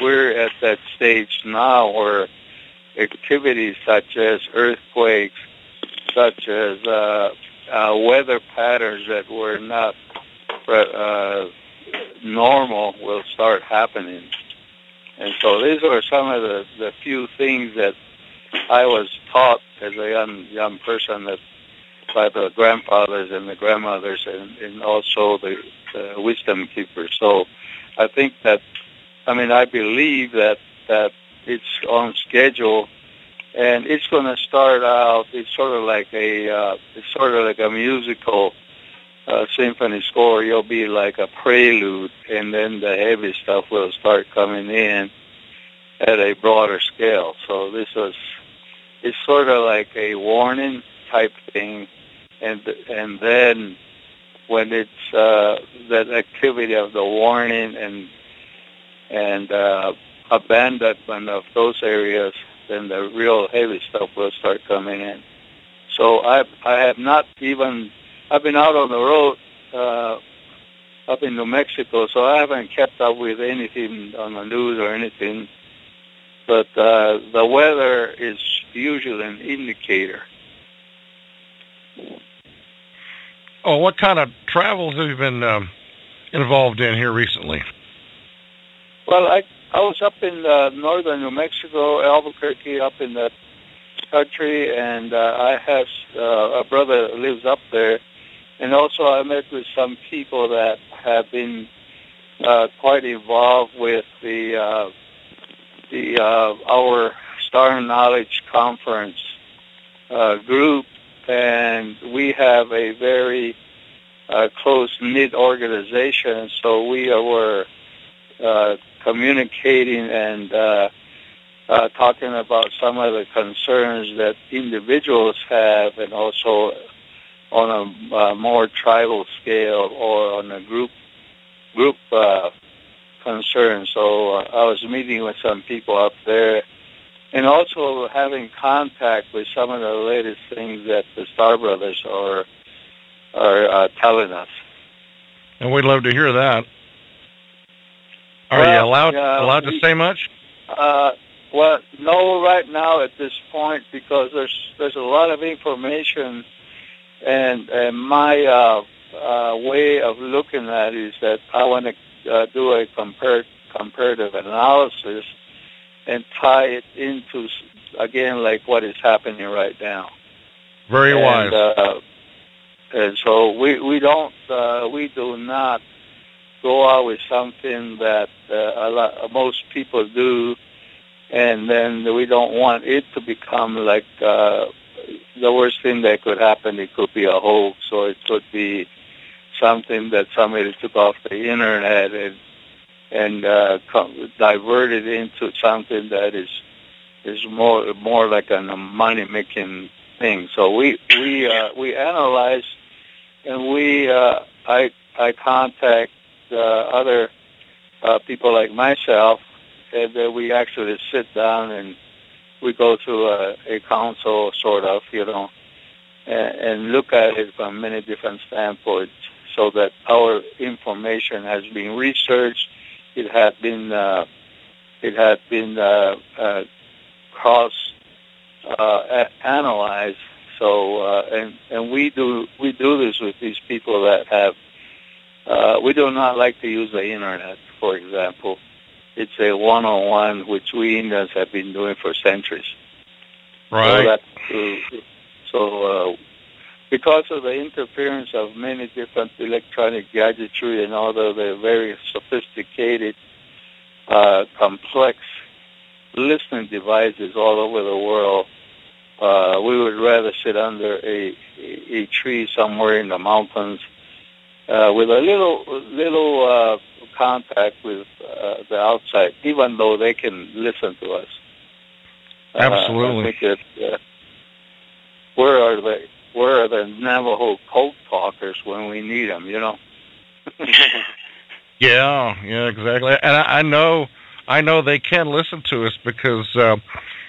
we're at that stage now where activities such as earthquakes, such as uh, uh, weather patterns that were not uh, normal will start happening. And so these are some of the, the few things that I was taught as a young young person that by the grandfathers and the grandmothers and, and also the, the wisdom keepers. So I think that I mean I believe that that it's on schedule and it's going to start out. It's sort of like a uh, it's sort of like a musical uh, symphony score. You'll be like a prelude, and then the heavy stuff will start coming in at a broader scale. So this was it's sort of like a warning type thing, and and then when it's uh, that activity of the warning and and uh, abandonment of those areas then the real heavy stuff will start coming in. So I I have not even I've been out on the road uh, up in New Mexico, so I haven't kept up with anything on the news or anything. But uh, the weather is usually an indicator. Oh, what kind of travels have you been um, involved in here recently? Well, I I was up in uh, northern New Mexico, Albuquerque, up in the country, and uh, I have uh, a brother that lives up there. And also I met with some people that have been uh, quite involved with the uh, the uh, our Star Knowledge Conference uh, group, and we have a very uh, close knit organization. So we were uh, communicating and uh, uh, talking about some of the concerns that individuals have, and also on a uh, more tribal scale or on a group group uh, concern. So uh, I was meeting with some people up there, and also having contact with some of the latest things that the Star Brothers are are uh, telling us. And we'd love to hear that. Are well, you allowed uh, allowed to say much? Uh, well, no, right now at this point because there's there's a lot of information, and and my uh, uh, way of looking at it is that I want to uh, do a compar- comparative analysis and tie it into again like what is happening right now. Very and, wise. Uh, and so we we don't uh, we do not go out with something that uh, a lot, most people do, and then we don't want it to become like uh, the worst thing that could happen. It could be a hoax, or it could be something that somebody took off the internet and and uh, diverted into something that is is more more like a money making thing. So we we uh, we analyze and we uh, I I contact uh, other uh, people like myself, and uh, we actually sit down and we go through a, a council, sort of, you know, and, and look at it from many different standpoints, so that our information has been researched, it had been uh, it had been uh, uh, cross uh, analyzed. So uh, and and we do we do this with these people that have uh, we do not like to use the internet, for example. It's a one-on-one, which we Indians have been doing for centuries. Right. So, that, so uh, because of the interference of many different electronic gadgetry and all of the very sophisticated, uh, complex listening devices all over the world, uh, we would rather sit under a, a tree somewhere in the mountains uh, with a little little uh, contact with uh, the outside, even though they can listen to us. Uh, Absolutely. I think that, uh, where are the where are the Navajo code talkers when we need them? You know. yeah, yeah, exactly. And I, I know, I know they can listen to us because uh,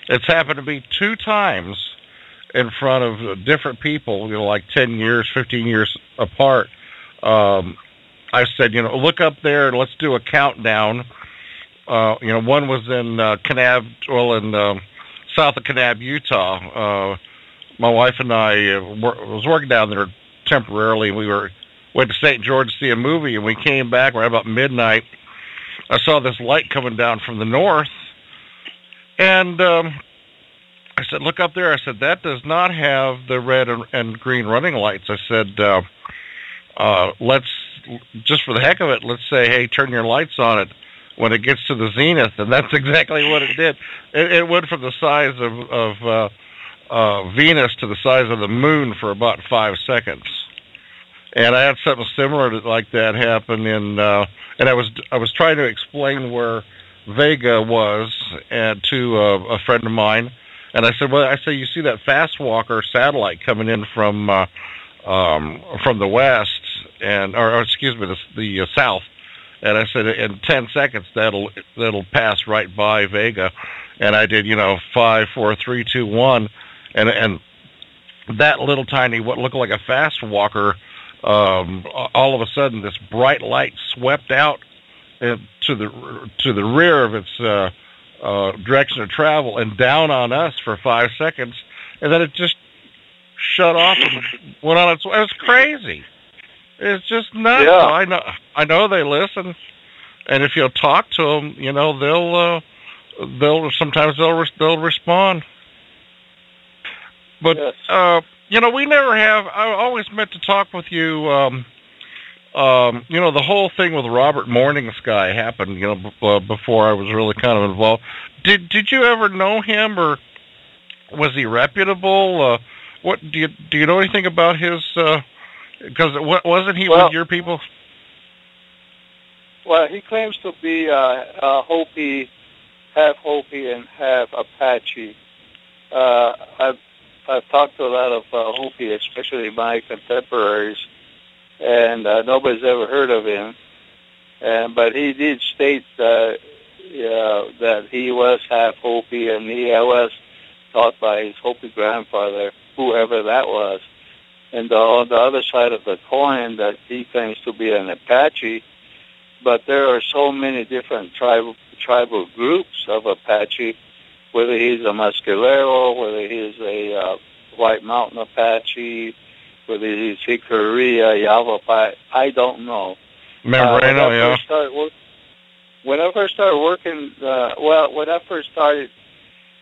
it's happened to be two times in front of different people. You know, like ten years, fifteen years apart um, I said, you know, look up there and let's do a countdown. uh, you know, one was in uh, Kanab, well, in um, south of Kanab, Utah. Uh, my wife and I uh, wor- was working down there temporarily. We were went to St. George to see a movie, and we came back right about midnight. I saw this light coming down from the north, and um, I said, "Look up there." I said, "That does not have the red and, and green running lights." I said, uh, uh, "Let's just for the heck of it, let's say, hey, turn your lights on it." When it gets to the zenith, and that's exactly what it did. It, it went from the size of, of uh, uh, Venus to the size of the moon for about five seconds. And I had something similar to, like that happen in, uh, and I was I was trying to explain where Vega was and to a, a friend of mine, and I said, well, I said you see that fast walker satellite coming in from uh, um, from the west and or, or excuse me the, the uh, south, and I said in ten seconds that'll that'll pass right by Vega, and I did you know five four three two one, and and that little tiny what looked like a fast walker, um, all of a sudden this bright light swept out to the to the rear of its uh, uh, direction of travel and down on us for five seconds, and then it just shut off and went on its way. It was crazy. It's just nuts. Yeah. I know. I know they listen, and if you'll talk to them, you know they'll uh, they'll sometimes they'll res- they'll respond. But Yes. uh, you know, we never have. I always meant to talk with you. Um, um, you know, the whole thing with Robert Morning Sky happened. You know, b- uh, before I was really kind of involved. Did Did you ever know him, or was he reputable? Uh, what do you do? You know anything about his? Because what wasn't he Well- with your people? Well, he claims to be uh, uh, Hopi, half Hopi and half Apache. Uh, I've I've talked to a lot of uh, Hopi, especially my contemporaries, and uh, nobody's ever heard of him. And but he did state uh, yeah, that he was half Hopi, and he was taught by his Hopi grandfather, whoever that was. And the, on the other side of the coin, that he claims to be an Apache, but there are so many different tribal tribal groups of Apache. Whether he's a Mescalero, whether he's a uh, White Mountain Apache, whether he's Jicarilla, Yavapai, I don't know. Uh, when Membrano, I yeah. started work, when I first started working, uh, well, when I first started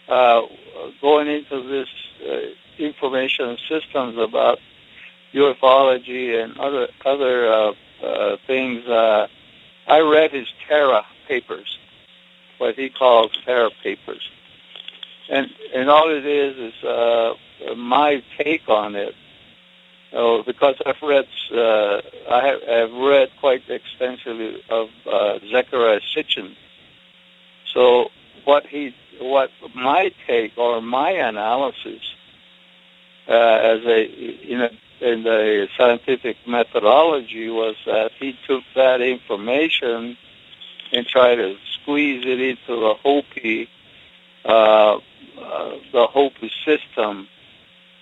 uh, going into this uh, information systems about ufology and other other uh, uh, things, uh, I read his Terra papers, what he calls Terra papers, and and all it is is uh, my take on it. Oh, because I've read, uh, I have I've read quite extensively of uh, Zechariah Sitchin. So what he, what my take or my analysis uh, as a in a in the scientific methodology was that he took that information and tried to squeeze it into the Hopi, uh, uh, the Hopi system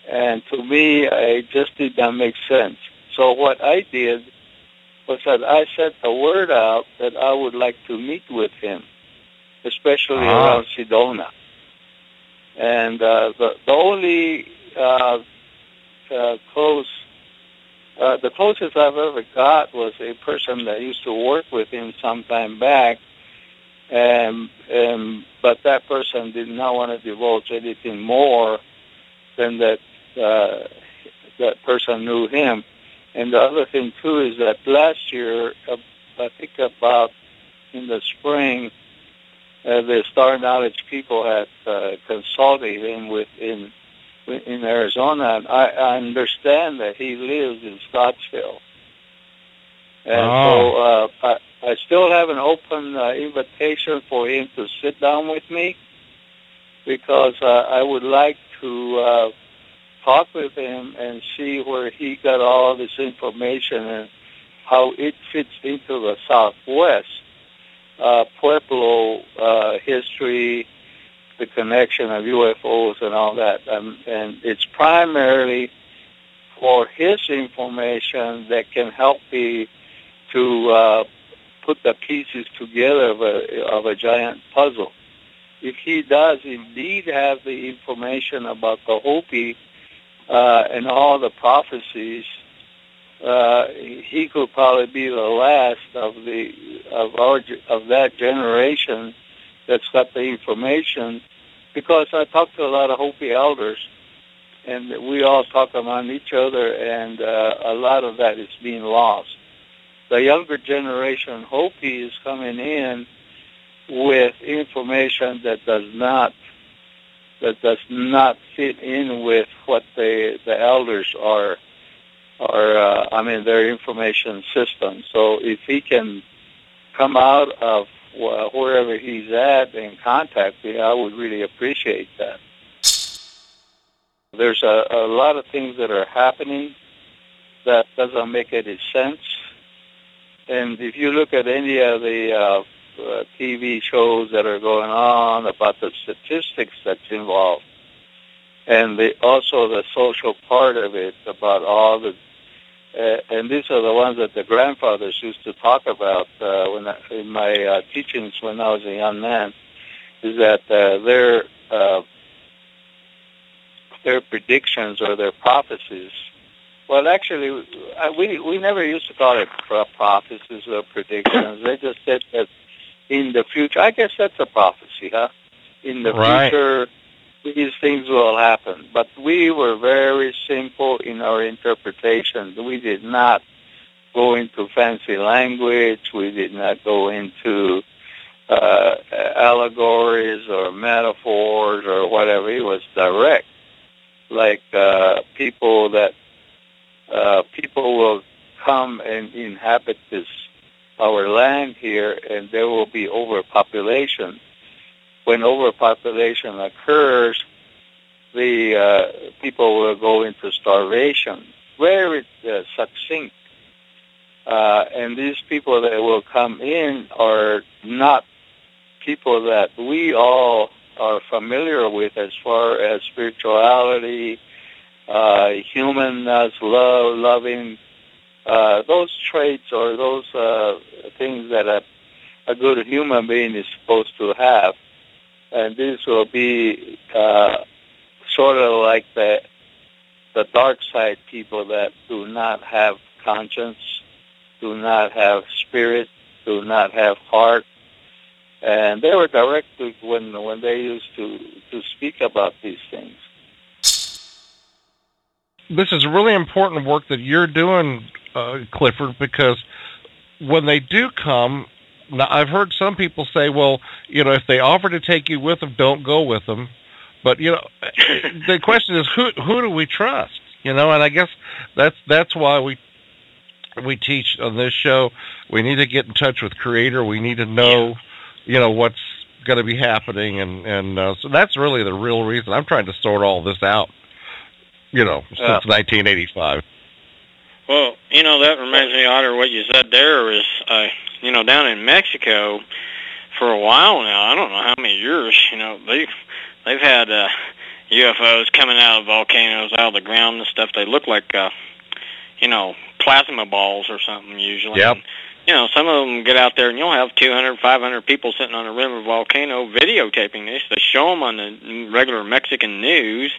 and to me, it just did not make sense. So what I did was that I sent the word out that I would like to meet with him, especially Ah. around Sedona. And uh, the, the only uh, uh, close, uh, the closest I've ever got was a person that used to work with him some time back, and, and but that person did not want to divulge anything more than that uh, that person knew him. And the other thing too is that last year, uh, I think about in the spring, uh, the Star Knowledge people had uh, consulted him with in in Arizona, and I, I understand that he lives in Scottsdale. And so uh, I, I still have an open uh, invitation for him to sit down with me because uh, I would like to uh, talk with him and see where he got all this information and how it fits into the Southwest uh, Pueblo uh, history, the connection of UFOs and all that. Um, and it's primarily for his information that can help me to uh, put the pieces together of a, of a giant puzzle. If he does indeed have the information about the Hopi uh, and all the prophecies, uh, he could probably be the last of the of our of that generation that's got the information. Because I talk to a lot of Hopi elders, and we all talk among each other, and uh, a lot of that is being lost. The younger generation Hopi is coming in with information that does not that does not fit in with what the the elders are are uh, I mean their information system. So if he can come out of wherever he's at and contact me, I would really appreciate that. There's a, a lot of things that are happening that doesn't make any sense. And if you look at any of the uh, uh, TV shows that are going on about the statistics that's involved, and the, also the social part of it about all the uh, and these are the ones that the grandfathers used to talk about uh, when I, in my uh, teachings when I was a young man, is that uh, their uh, their predictions or their prophecies. Well, actually, we we never used to call it prophecies or predictions. they just said that in the future. I guess that's a prophecy, huh? In the right. future, these things will happen. But we were very simple in our interpretation. We did not go into fancy language. We did not go into uh, allegories or metaphors or whatever. It was direct. Like uh, people that uh, people will come and inhabit this our land here, and there will be overpopulation when overpopulation occurs, the uh, people will go into starvation. Very uh, succinct. Uh, and these people that will come in are not people that we all are familiar with as far as spirituality, uh, humanness, love, loving, uh, those traits or those uh, things that a, a good human being is supposed to have and this will be uh, sort of like the the dark side people that do not have conscience, do not have spirit, do not have heart, and they were directed when when they used to to speak about these things. This is really important work that you're doing, uh, Clifford, because when they do come, now, I've heard some people say, well, you know, if they offer to take you with them, don't go with them. But you know, the question is, who who do we trust? You know, and I guess that's that's why we we teach on this show. We need to get in touch with Creator. We need to know, you know, what's going to be happening, and and uh, so that's really the real reason I'm trying to sort all this out. You know, since uh, 1985. Well, you know that reminds me, Otter. What you said there is, uh, you know, down in Mexico for a while now. I don't know how many years. You know, they've they've had uh, UFOs coming out of volcanoes, out of the ground and stuff. They look like, uh, you know, plasma balls or something usually. Yep. And, you know, some of them get out there and you'll have 200, 500 people sitting on the rim of a volcano videotaping this. They show them on the regular Mexican news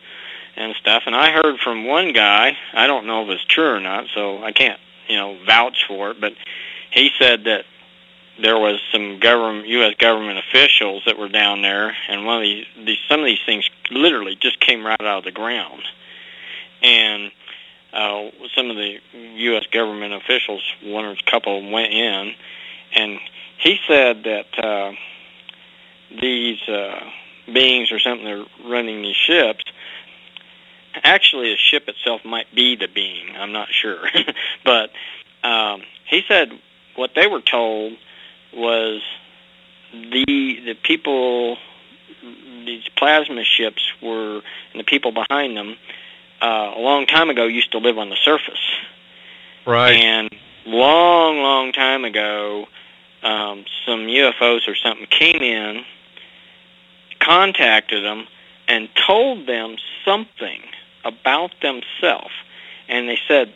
and stuff. And I heard from one guy, I don't know if it's true or not, so I can't, you know, vouch for it, but he said that there was some government, U.S. government officials that were down there, and one of these, these some of these things literally just came right out of the ground, and uh, some of the U.S. government officials, one or a couple, went in, and he said that uh, these uh, beings or something are running these ships. Actually, the ship itself might be the being. I'm not sure, but um, he said what they were told was the the people these plasma ships were and the people behind them uh, a long time ago used to live on the surface. Right. And long, long time ago, um, some UFOs or something came in, contacted them, and told them something about themselves. And they said,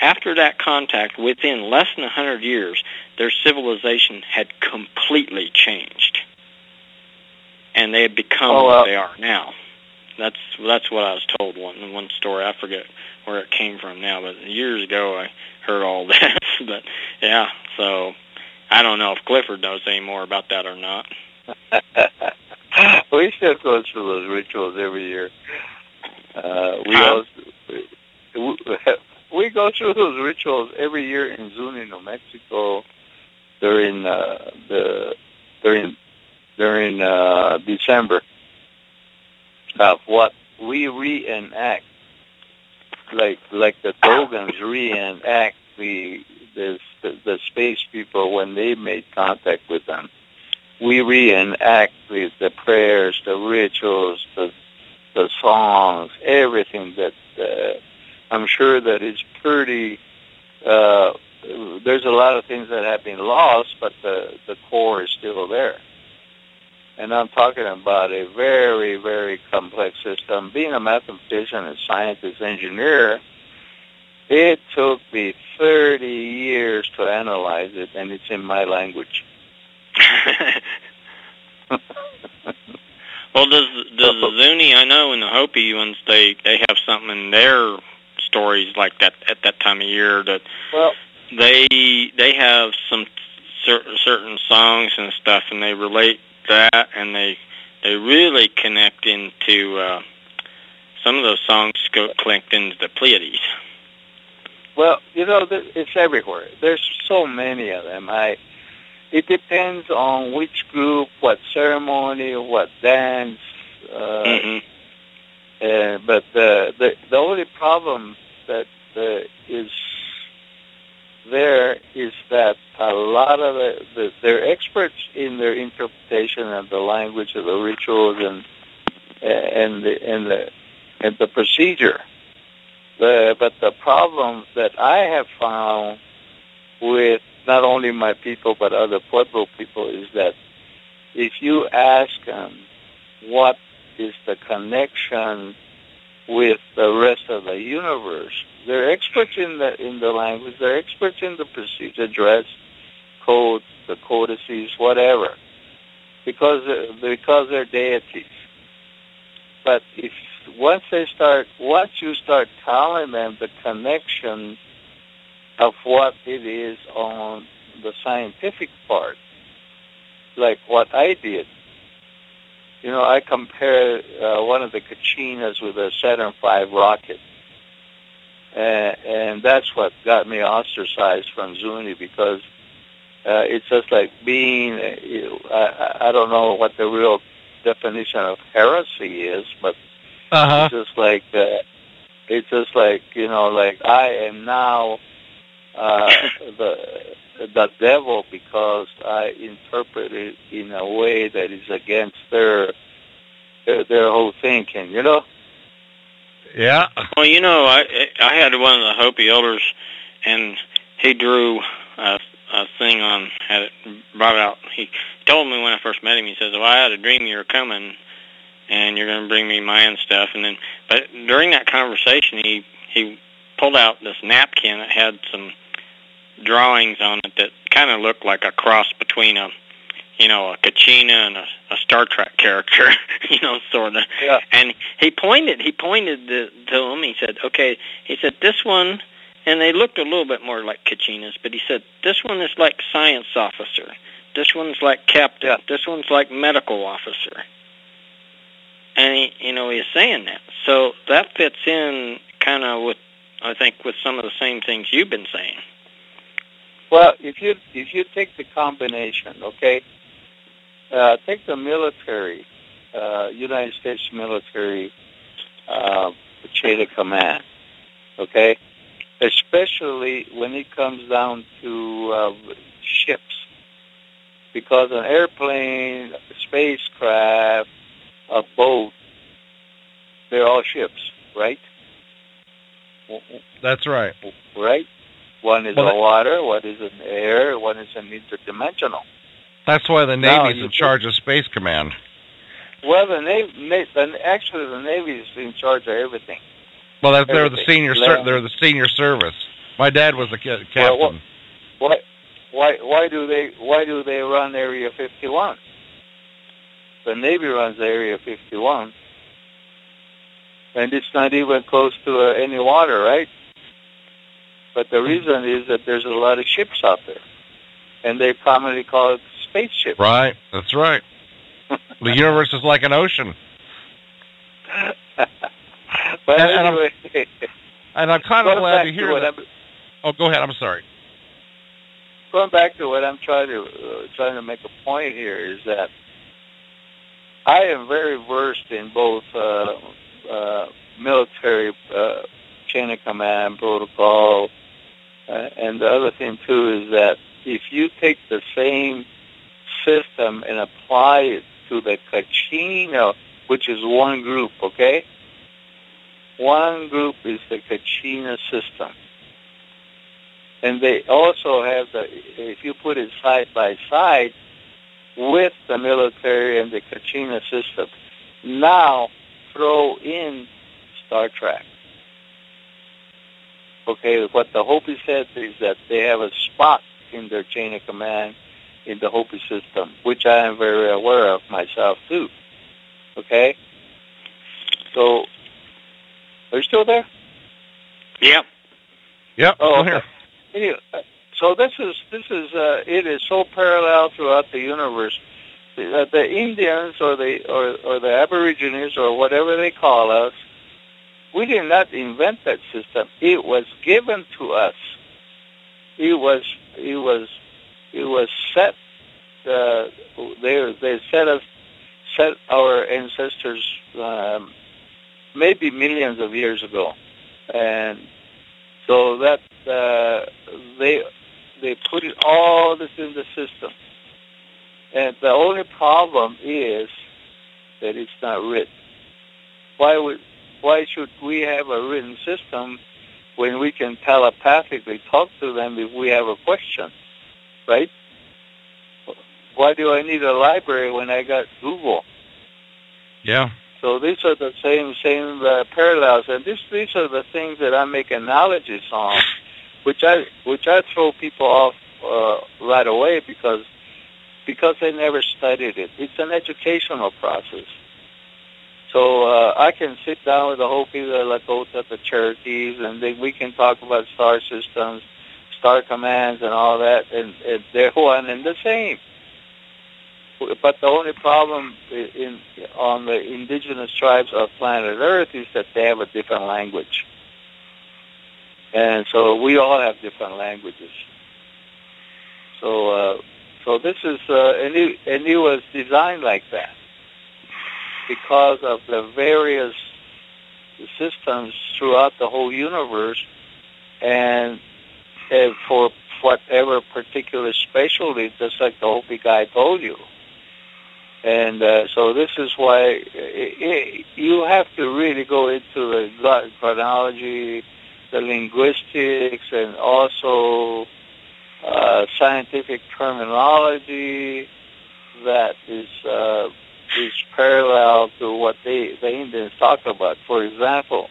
after that contact, within less than a hundred years, their civilization had completely changed, and they had become Oh, what they are now. That's that's what I was told one one story. I forget where it came from now, but years ago I heard all this. but yeah, so I don't know if Clifford knows any more about that or not. we still go through those rituals every year. Uh, we Huh? also we go through those rituals every year in Zuni, New Mexico, during uh, the during during uh, December. Of what we reenact, like like the Dogons reenact the the the space people when they made contact with them. We reenact the, the prayers, the rituals, the the songs, everything that uh, I'm sure that it's pretty. Uh, there's a lot of things that have been lost, but the the core is still there. And I'm talking about a very, very complex system. Being a mathematician, a scientist, engineer, it took me 30 years to analyze it, and it's in my language. well, does does the Zuni? I know in the Hopi ones they they have something in their stories like that at that time of year that Well, they they have some cer- certain songs and stuff, and they relate that, and they they really connect into uh, some of those songs go connect into the Pleiades. Well, you know, it's everywhere. There's so many of them. I. It depends on which group, what ceremony, what dance. Uh, hmm uh, but the, the the only problem that uh, is there is that a lot of the, the they're experts in their interpretation of the language of the rituals and and the and the and the procedure. The, but the problem that I have found with not only my people but other Pueblo people is that if you ask them what is the connection with the rest of the universe, they're experts in the in the language, they're experts in the procedure, dress, code, the codices, whatever, because because they're deities. But if once they start, once you start telling them the connection of what it is on the scientific part, like what I did, you know, I compare uh, one of the Kachinas with a Saturn V rocket. Uh, and that's what got me ostracized from Zuni because uh, it's just like being, uh, I, I don't know what the real definition of heresy is, but Uh it's just like uh, it's just like you know, like I am now uh, the the devil because I interpret it in a way that is against their their, their whole thinking. You know? Yeah. Well, you know, I I had one of the Hopi elders, and he drew a, a thing on had it brought out. He told me when I first met him. He says, "Well, I had a dream you were coming, and you're going to bring me Mayan stuff." And then, but during that conversation, he he pulled out this napkin that had some drawings on it that kind of looked like a cross between a you know a Kachina and a, a Star Trek character, you know, sort of. Yeah. And he pointed he pointed to, to him. He said, "Okay." He said, "This one." And they looked a little bit more like Kachinas, but he said, "This one is like science officer. This one's like captain. Yeah. This one's like medical officer." And he, you know, he's saying that. So that fits in kind of with, I think, with some of the same things you've been saying. Well, if you if you take the combination, okay, uh, take the military, uh, United States military uh, chain of command, okay, especially when it comes down to uh, ships, because an airplane, a spacecraft, a boat, they're all ships, right? That's right. Right? One is Well, water, one is in air, one is in interdimensional. That's why the Navy's you in charge of Space Command. Well, the Navy, na- the, actually, the Navy is in charge of everything. Well, that's, they're the senior. Ser- they're the senior service. My dad was a ca- captain. Well, why, why, why do they, why do they run Area 51? The Navy runs Area 51, and it's not even close to uh, any water, right? But the reason is that there's a lot of ships out there, and they commonly call it spaceships. right. That's right. the universe is like an ocean. but And- and I'm- anyway, And I'm kind of glad to to hear what that. I'm, Oh, go ahead. I'm sorry. going back to what I'm trying to uh, trying to make a point here is that I am very versed in both uh, uh, military uh, chain of command protocol, uh, and the other thing too is that if you take the same system and apply it to the Kachina, which is one group, okay? One group is the Kachina system. And they also have the, if you put it side by side with the military and the Kachina system, now throw in Star Trek. Okay, what the Hopi said is that they have a spot in their chain of command in the Hopi system, which I am very aware of myself too. Okay? So, are you still there? Yeah. Yep. Oh, still okay. here. Anyway, uh, so this is this is uh, it is so parallel throughout the universe. The, uh, the Indians or the or, or the Aborigines or whatever they call us, we did not invent that system. It was given to us. It was it was it was set. Uh, they they set us set our ancestors um, maybe millions of years ago, and so that uh, they they put it all this in the system, and the only problem is that it's not written. Why would why should we have a written system when we can telepathically talk to them if we have a question, right? Why do I need a library when I got Google? Yeah. So these are the same same uh, parallels, and this, these are the things that I make analogies on, which I which I throw people off uh, right away because because they never studied it. It's an educational process. So uh, I can sit down with the Hopi, the Lakota, the Cherokees, and then we can talk about star systems, star commands, and all that, and, and they're one and the same. But the only problem in, on the indigenous tribes of planet Earth is that they have a different language. And so we all have different languages. So, uh, so this is, uh, and, it, and was designed like that because of the various systems throughout the whole universe and, for whatever particular specialty, just like the Hopi guy told you. And uh, so this is why it, it, you have to really go into the chronology, the linguistics, and also uh, scientific terminology that is uh, is parallel to what they the Indians talk about. For example,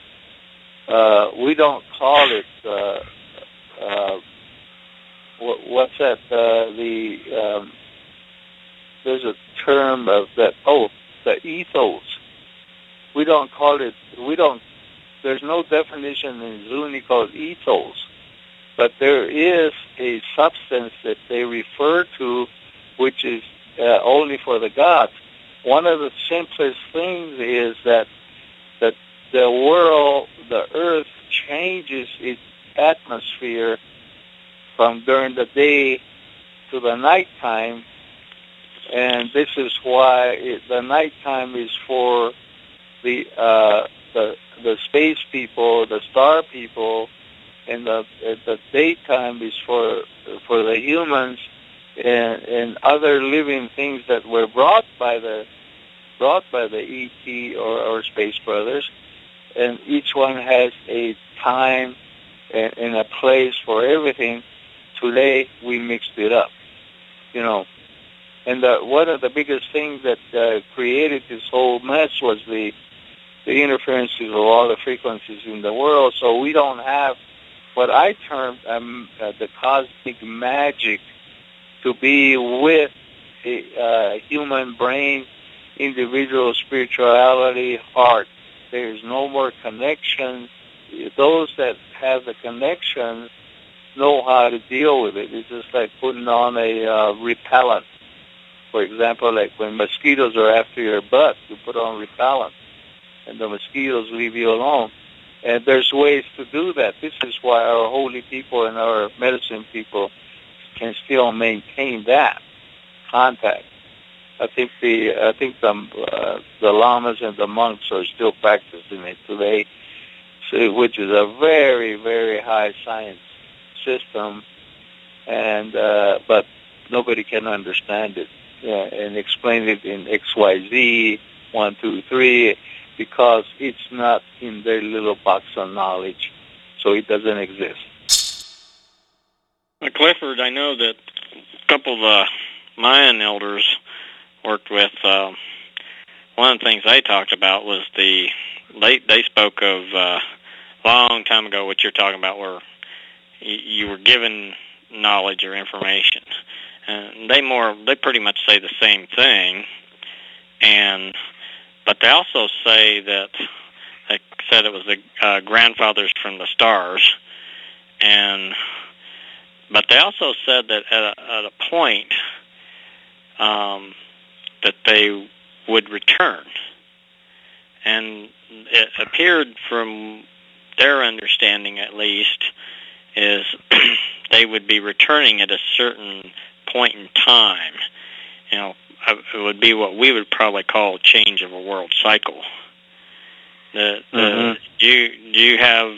uh, we don't call it uh, uh, what, what's that? Uh, the um, there's a term of that. Oh, the ethos. We don't call it. We don't. There's no definition in Zuni called ethos, but there is a substance that they refer to, which is uh, only for the gods. One of the simplest things is that that the world, the earth, changes its atmosphere from during the day to the nighttime and this is why it, the nighttime is for the uh, the the space people, the star people, and the the daytime is for for the humans and, and other living things that were brought by the brought by the ET or, or Space Brothers, and each one has a time and, and a place for everything. Today we mixed it up, you know. And uh, one of the biggest things that uh, created this whole mess was the the interferences of all the frequencies in the world. So we don't have what I term um, uh, the cosmic magic to be with the uh, human brain, individual spirituality, heart. There is no more connection. Those that have the connection know how to deal with it. It's just like putting on a uh, repellent. For example, like when mosquitoes are after your butt, you put on repellent, and the mosquitoes leave you alone. And there's ways to do that. This is why our holy people and our medicine people can still maintain that contact. I think the I think the uh, the lamas and the monks are still practicing it today, which is a very very high science system, and uh, but nobody can understand it uh, and explain it in X Y Z one two three because it's not in their little box of knowledge, so it doesn't exist. Clifford, I know that a couple of the Mayan elders worked with. Uh, one of the things they talked about was the they they spoke of uh, long time ago what you're talking about, where you, you were given knowledge or information. And they more they pretty much say the same thing, and but they also say that they said it was the uh, grandfathers from the stars, and but they also said that at a, at a point um, that they would return, and it appeared from their understanding, at least, is they would be returning at a certain point in time. You know, it would be what we would probably call change of a world cycle. The, the mm-hmm. do you do you have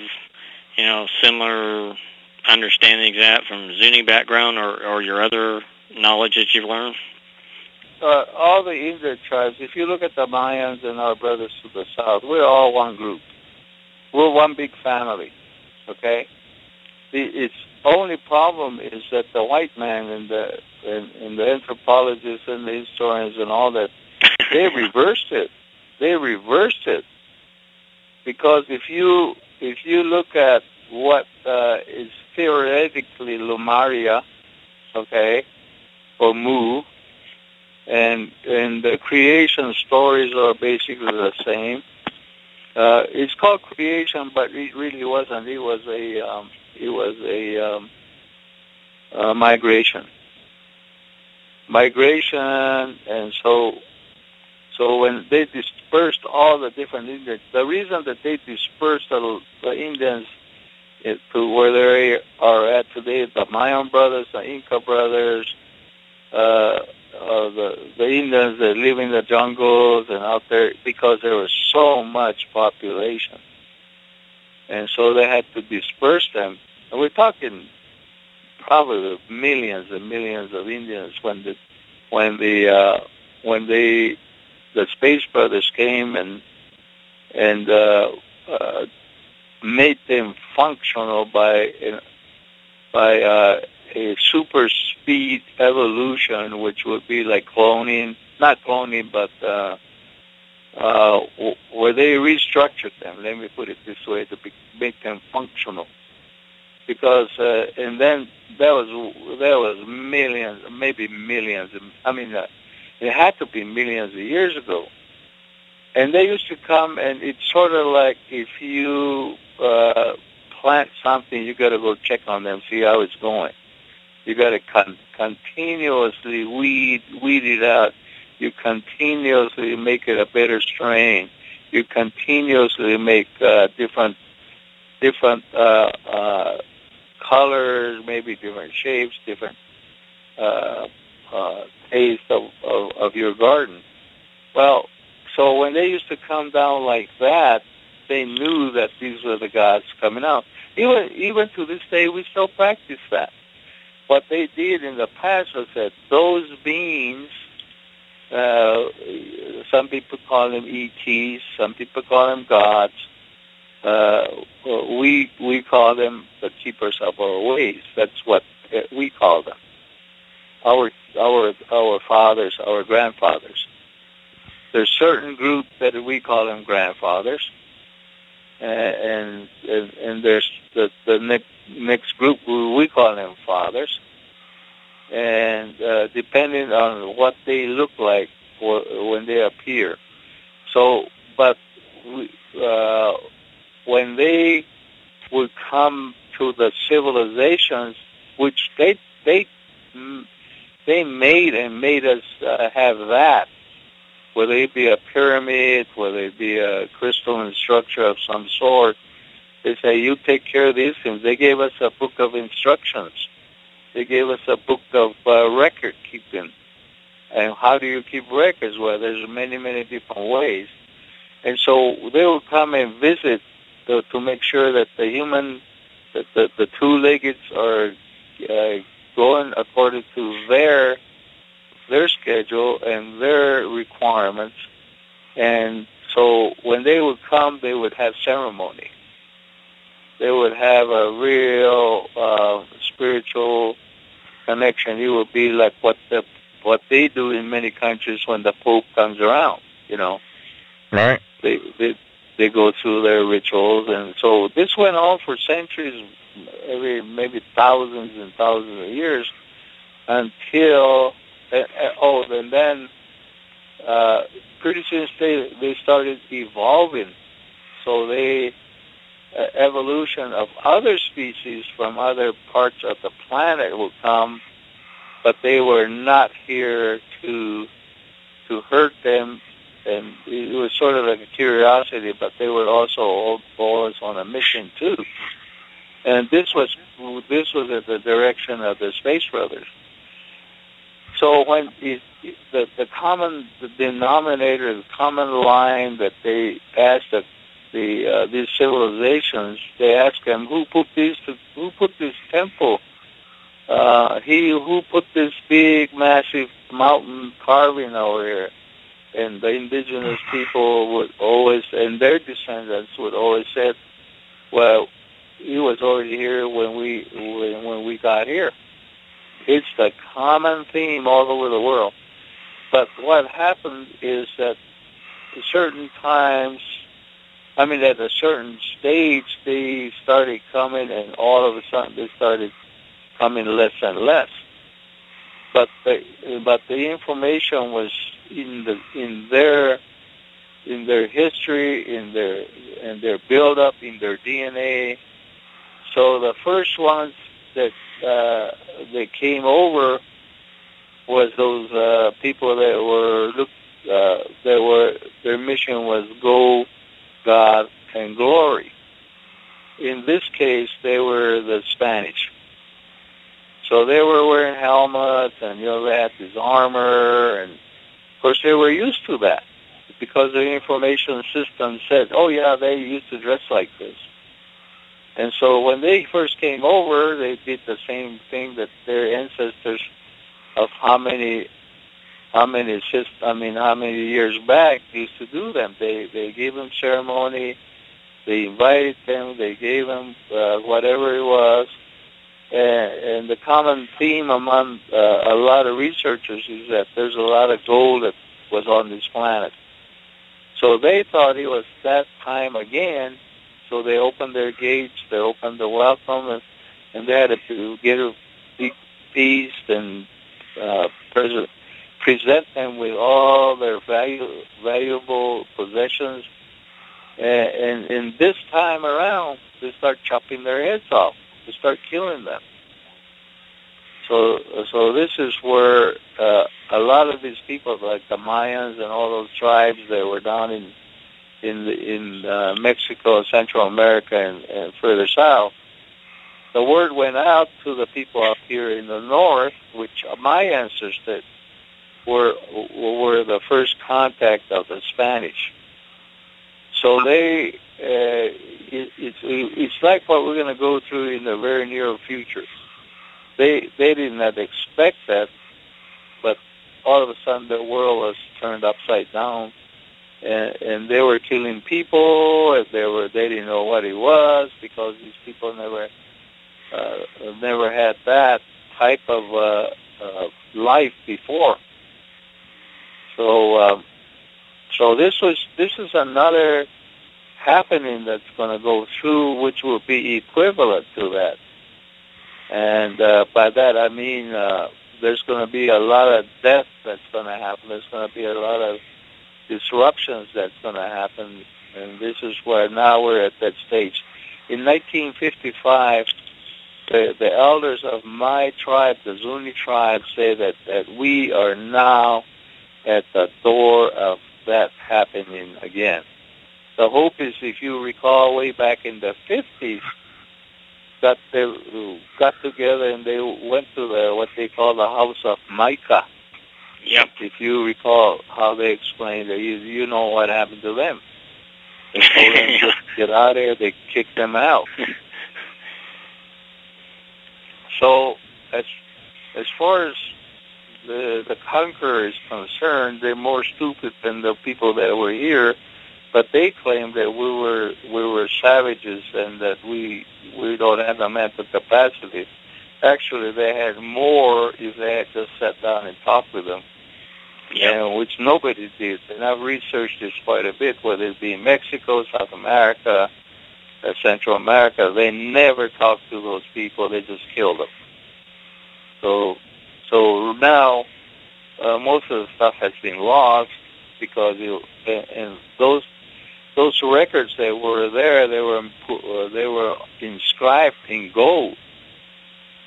you know similar understandings of that from Zuni background or, or your other knowledge that you've learned? Uh, all the Indian tribes, if you look at the Mayans and our brothers to the south, we're all one group. We're one big family, okay? The, its only problem is that the white man and the and, and the anthropologists and the historians and all that, they reversed it. They reversed it because if you if you look at what uh, is theoretically Lemuria, okay, or Mu, and and the creation stories are basically the same. Uh, it's called creation, but it really wasn't. It was a um, it was a, um, migration, migration, and so so when they dispersed all the different Indians, the reason that they dispersed the, the Indians to where they are at today, the Mayan brothers, the Inca brothers, uh, uh, the the Indians that live in the jungles and out there because there was so much population, and so they had to disperse them. And we're talking probably millions and millions of Indians when the when the uh, when they the Space Brothers came and and uh, uh, made them functional by by uh, a super speed evolution, which would be like cloning, not cloning, but uh, uh, where they restructured them. Let me put it this way to be, make them functional. Because uh, and then there was there was millions, maybe millions. I mean, uh, it had to be millions of years ago. And they used to come, and it's sort of like if you uh, plant something, you got to go check on them, see how it's going. You got to con- continuously weed weed it out. You continuously make it a better strain. You continuously make uh, different different uh, uh, colors, maybe different shapes, different uh, uh, taste of, of, of your garden. Well, so when they used to come down like that, they knew that these were the gods coming out. Even even to this day, we still practice that. What they did in the past was that those beings, uh, some people call them ETs, some people call them gods. Uh, we we call them the keepers of our ways. That's what we call them. Our our our fathers, our grandfathers. There's certain groups that we call them grandfathers, and and, and there's the the next next group we call them fathers, and uh, depending on what they look like when they appear. So, but we, uh, when they would come to the civilizations, which they they they made and made us uh, have that, whether it be a pyramid, whether it be a crystalline structure of some sort. They say, you take care of these things. They gave us a book of instructions. They gave us a book of uh, record keeping. And how do you keep records? Well, there's many, many different ways. And so they will come and visit to, to make sure that the human, that the, the two-leggeds are uh, going according to their their schedule and their requirements. And so when they would come, they would have ceremony. They would have a real uh, spiritual connection. It would be like what the what they do in many countries when the Pope comes around. You know, right? They they they go through their rituals, and so this went on for centuries, every maybe thousands and thousands of years, until uh, uh, oh, and then uh, pretty soon they they started evolving, so they uh, evolution of other species from other parts of the planet will come, but they were not here to to hurt them and it was sort of like a curiosity, but they were also old boys on a mission too. And this was this was at the direction of the Space Brothers. So when the the common the denominator, the common line that they asked the, the uh, these civilizations, they asked them who put these who put this temple. Uh, he who put this big, massive mountain carving over here and the indigenous people would always, and their descendants would always say, "Well, he was already here when we when, when we got here." It's the common theme all over the world. But what happened is that at certain times, I mean, at a certain stage, they started coming, and all of a sudden they started coming less and less. But the but the information was in the in their in their history, in their in their build up, in their DNA. So the first ones that uh, that came over was those uh, people that were look uh, that were their mission was go, God, and glory. In this case, they were the Spanish. So they were wearing helmets, and you know they had this armor, and of course, they were used to that because the information system said, oh, yeah, they used to dress like this. And so when they first came over, they did the same thing that their ancestors of how many, how many, I mean, how many years back used to do them. They they gave them ceremony, they invited them, they gave them uh, whatever it was, And, and, the common theme among uh, a lot of researchers is that there's a lot of gold that was on this planet. So they thought it was that time again. So they opened their gates, they opened the welcome, and, and they had to get a big feast and uh, present, present them with all their value, valuable possessions. And, and, and this time around, they start chopping their heads off They start killing them. So, so this is where uh, a lot of these people, like the Mayans and all those tribes that were down in in in uh, Mexico, Central America, and, and further south, the word went out to the people up here in the north, which my ancestors were were the first contact of the Spanish. So they uh, it, it's it's like what we're going to go through in the very near future. They they did not expect that, but all of a sudden the world was turned upside down, and, and they were killing people. And they were they didn't know what it was because these people never uh, never had that type of uh, uh, life before. So um, so this was this is another happening that's going to go through, which will be equivalent to that. And uh, by that I mean uh, there's going to be a lot of death that's going to happen. There's going to be a lot of disruptions that's going to happen. And this is where now we're at that stage. In 1955, the, the elders of my tribe, the Zuni tribe, say that, that we are now at the door of that happening again. The hope is, if you recall, way back in the 50s, got they got together and they went to the what they call the House of Mica. Yep. If you recall how they explained it, you, you know what happened to them. They told them Yeah. to get out of there. They kicked them out. so as as far as the the conqueror is concerned, they're more stupid than the people that were here. But they claim that we were we were savages and that we we don't have the mental capacity. Actually, they had more if they had just sat down and talked with them, Yep. and which nobody did. And I've researched this quite a bit, whether it be Mexico, South America, uh, Central America. They never talked to those people. They just killed them. So, so now uh, most of the stuff has been lost because you, and, and those those records that were there, they were uh, they were inscribed in gold.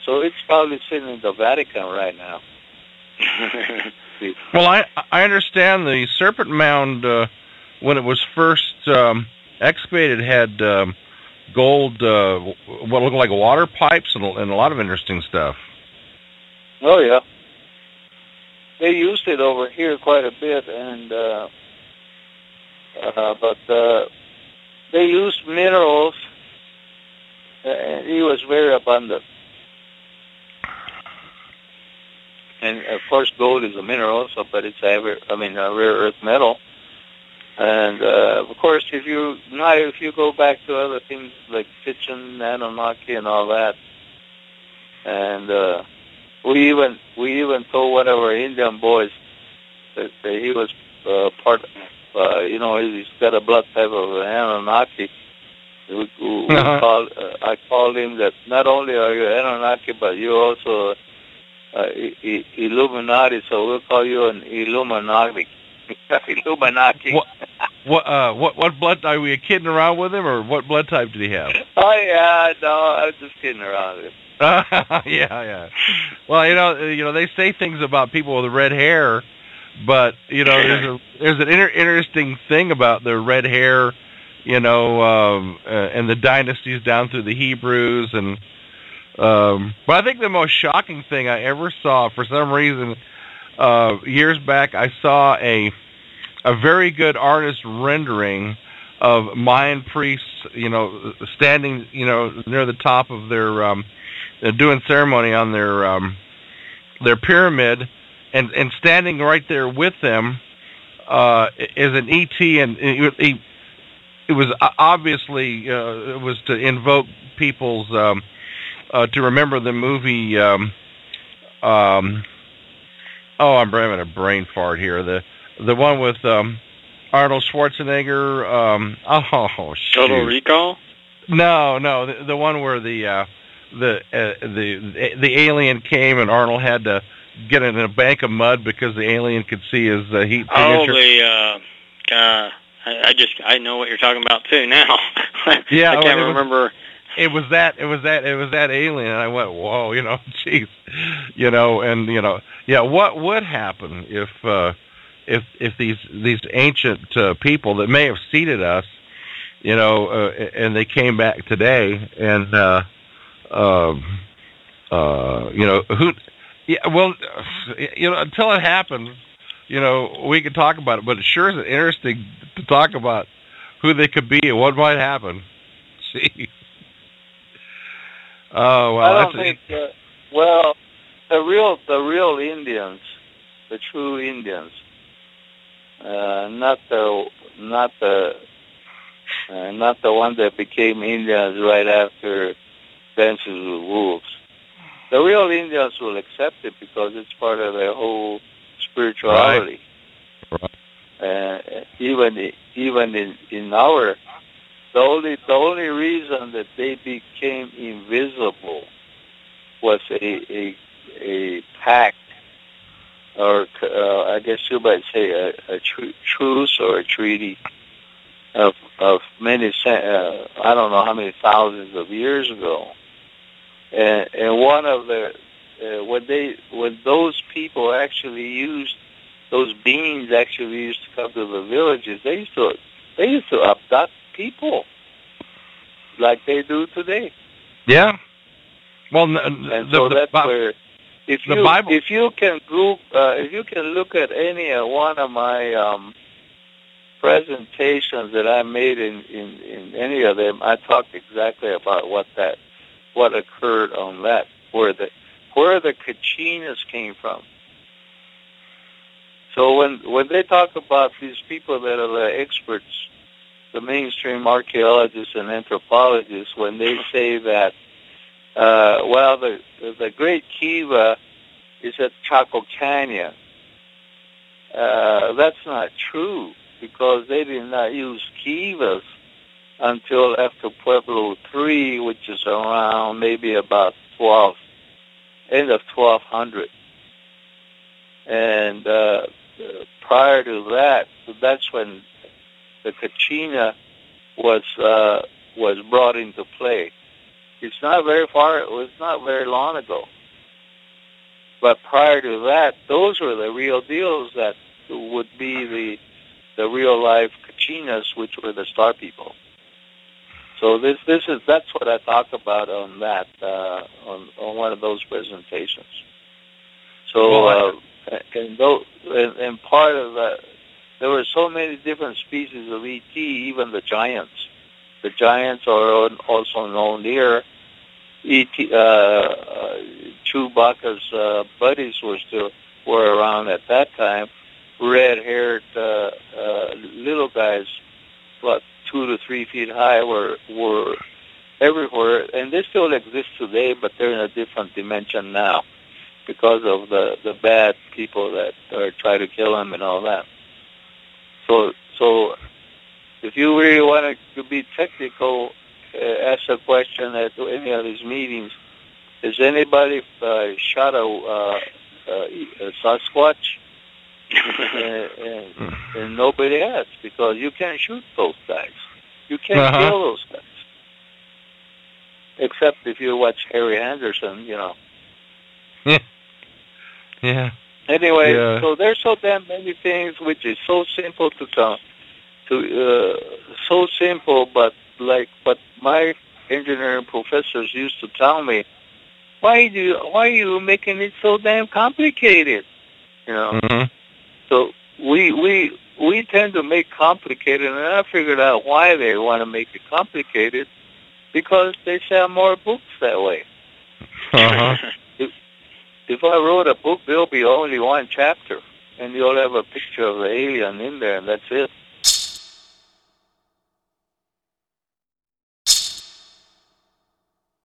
So it's probably sitting in the Vatican right now. Well, I I understand the Serpent Mound uh, when it was first um, excavated had um, gold, uh, what looked like water pipes and, a- and a lot of interesting stuff. Oh yeah. They used it over here quite a bit, and uh, uh, but uh, they used minerals, and it was very abundant. And of course, gold is a mineral, so but it's a I mean a rare earth metal. And uh, of course, if you now if you go back to other things like Sitchin, Anunnaki, and all that, and uh, we even we even told one of our Indian boys that, that he was uh, part. Uh, you know, he's got a blood type of an Anunnaki. We, we Uh-huh. call, uh, I called him that not only are you Anunnaki, but you also uh, Illuminati. So we'll call you an Illuminati. Illuminati. What- What uh, what what blood are we kidding around with him, or what blood type did he have? Oh yeah, no, I was just kidding around with him. yeah, yeah. Well, you know, you know, they say things about people with red hair, but you know, there's a there's an inter- interesting thing about their red hair, you know, um, uh, and the dynasties down through the Hebrews, and um, but I think the most shocking thing I ever saw, for some reason, uh, years back, I saw a a very good artist rendering of Mayan priests, you know, standing, you know, near the top of their um, doing ceremony on their um, their pyramid, and and standing right there with them uh, is an ET, and it, it, it was obviously uh, it was to invoke people's um, uh, to remember the movie. Um, um, oh, I'm having a brain fart here. The the one with um, Arnold Schwarzenegger. Um, oh, shoot. Total Recall. No, no, the, the one where the uh, the uh, the the alien came and Arnold had to get in a bank of mud because the alien could see his uh, heat Oh, the uh, uh, I, I just I know what you're talking about too now. Yeah, I can't was- remember. It was that it was that it was that alien and I went, Whoa, you know, jeez. You know, and you know, yeah, what would happen if uh if if these these ancient uh, people that may have seeded us, you know, uh, and they came back today and uh um uh you know, who yeah, well you know, until it happens, you know, we could talk about it, but it sure is interesting to talk about who they could be and what might happen. Oh well, I don't think. Uh, well, the real the real Indians, the true Indians, uh, not the not the uh, not the one that became Indians right after Dances with Wolves. The real Indians will accept it because it's part of their whole spirituality. Right. Uh, even even in in our the only the only reason that they became invisible was a a, a pact, or uh, I guess you might say a, a tr- truce or a treaty of of many uh, I don't know how many thousands of years ago, and and one of the uh, when they when those people actually used those beings actually used to come to the villages, they used to they used to abduct people like they do today. Yeah. Well, n- And the, so the, that's where if the you Bible- if you can group uh, if you can look at any uh, one of my um, presentations that I made in, in, in any of them, I talked exactly about what that what occurred on that where the where the Kachinas came from. So when when they talk about these people that are the experts, the mainstream archaeologists and anthropologists, when they say that, uh, well, the the Great Kiva is at Chaco Canyon, uh, that's not true because they did not use kivas until after Pueblo III, which is around maybe about 12, end of 1200. And uh, prior to that, that's when the Kachina was uh, was brought into play. It's not very far. It was not very long ago. But prior to that, those were the real deals that would be the the real life Kachinas, which were the star people. So this this is that's what I talk about on that uh, on on one of those presentations. So uh, and, those, and and part of that, there were so many different species of ET, even the giants. The giants are also known here. ET uh, uh, Chewbacca's uh, buddies were still were around at that time red-haired uh, uh, little guys, about two to three feet high, were were everywhere, and they still exist today, but they're in a different dimension now because of the the bad people that are trying to kill them and all that. So so if you really want to be technical, uh, ask a question at any of these meetings. Has anybody uh, shot a, uh, a Sasquatch? and, and, and nobody has because you can't shoot those guys. You can't Uh-huh. kill those guys. Except if you watch Harry Anderson, you know. Yeah. yeah. Anyway, Yeah. so there's so damn many things which is so simple to come, to uh, so simple, but like, but my engineering professors used to tell me, why do you, why are you making it so damn complicated? You know. hmm So we we we tend to make complicated, and I figured out why they want to make it complicated, because they sell more books that way. Uh-huh. If I wrote a book, there'll be only one chapter, and you'll have a picture of the alien in there, and that's it.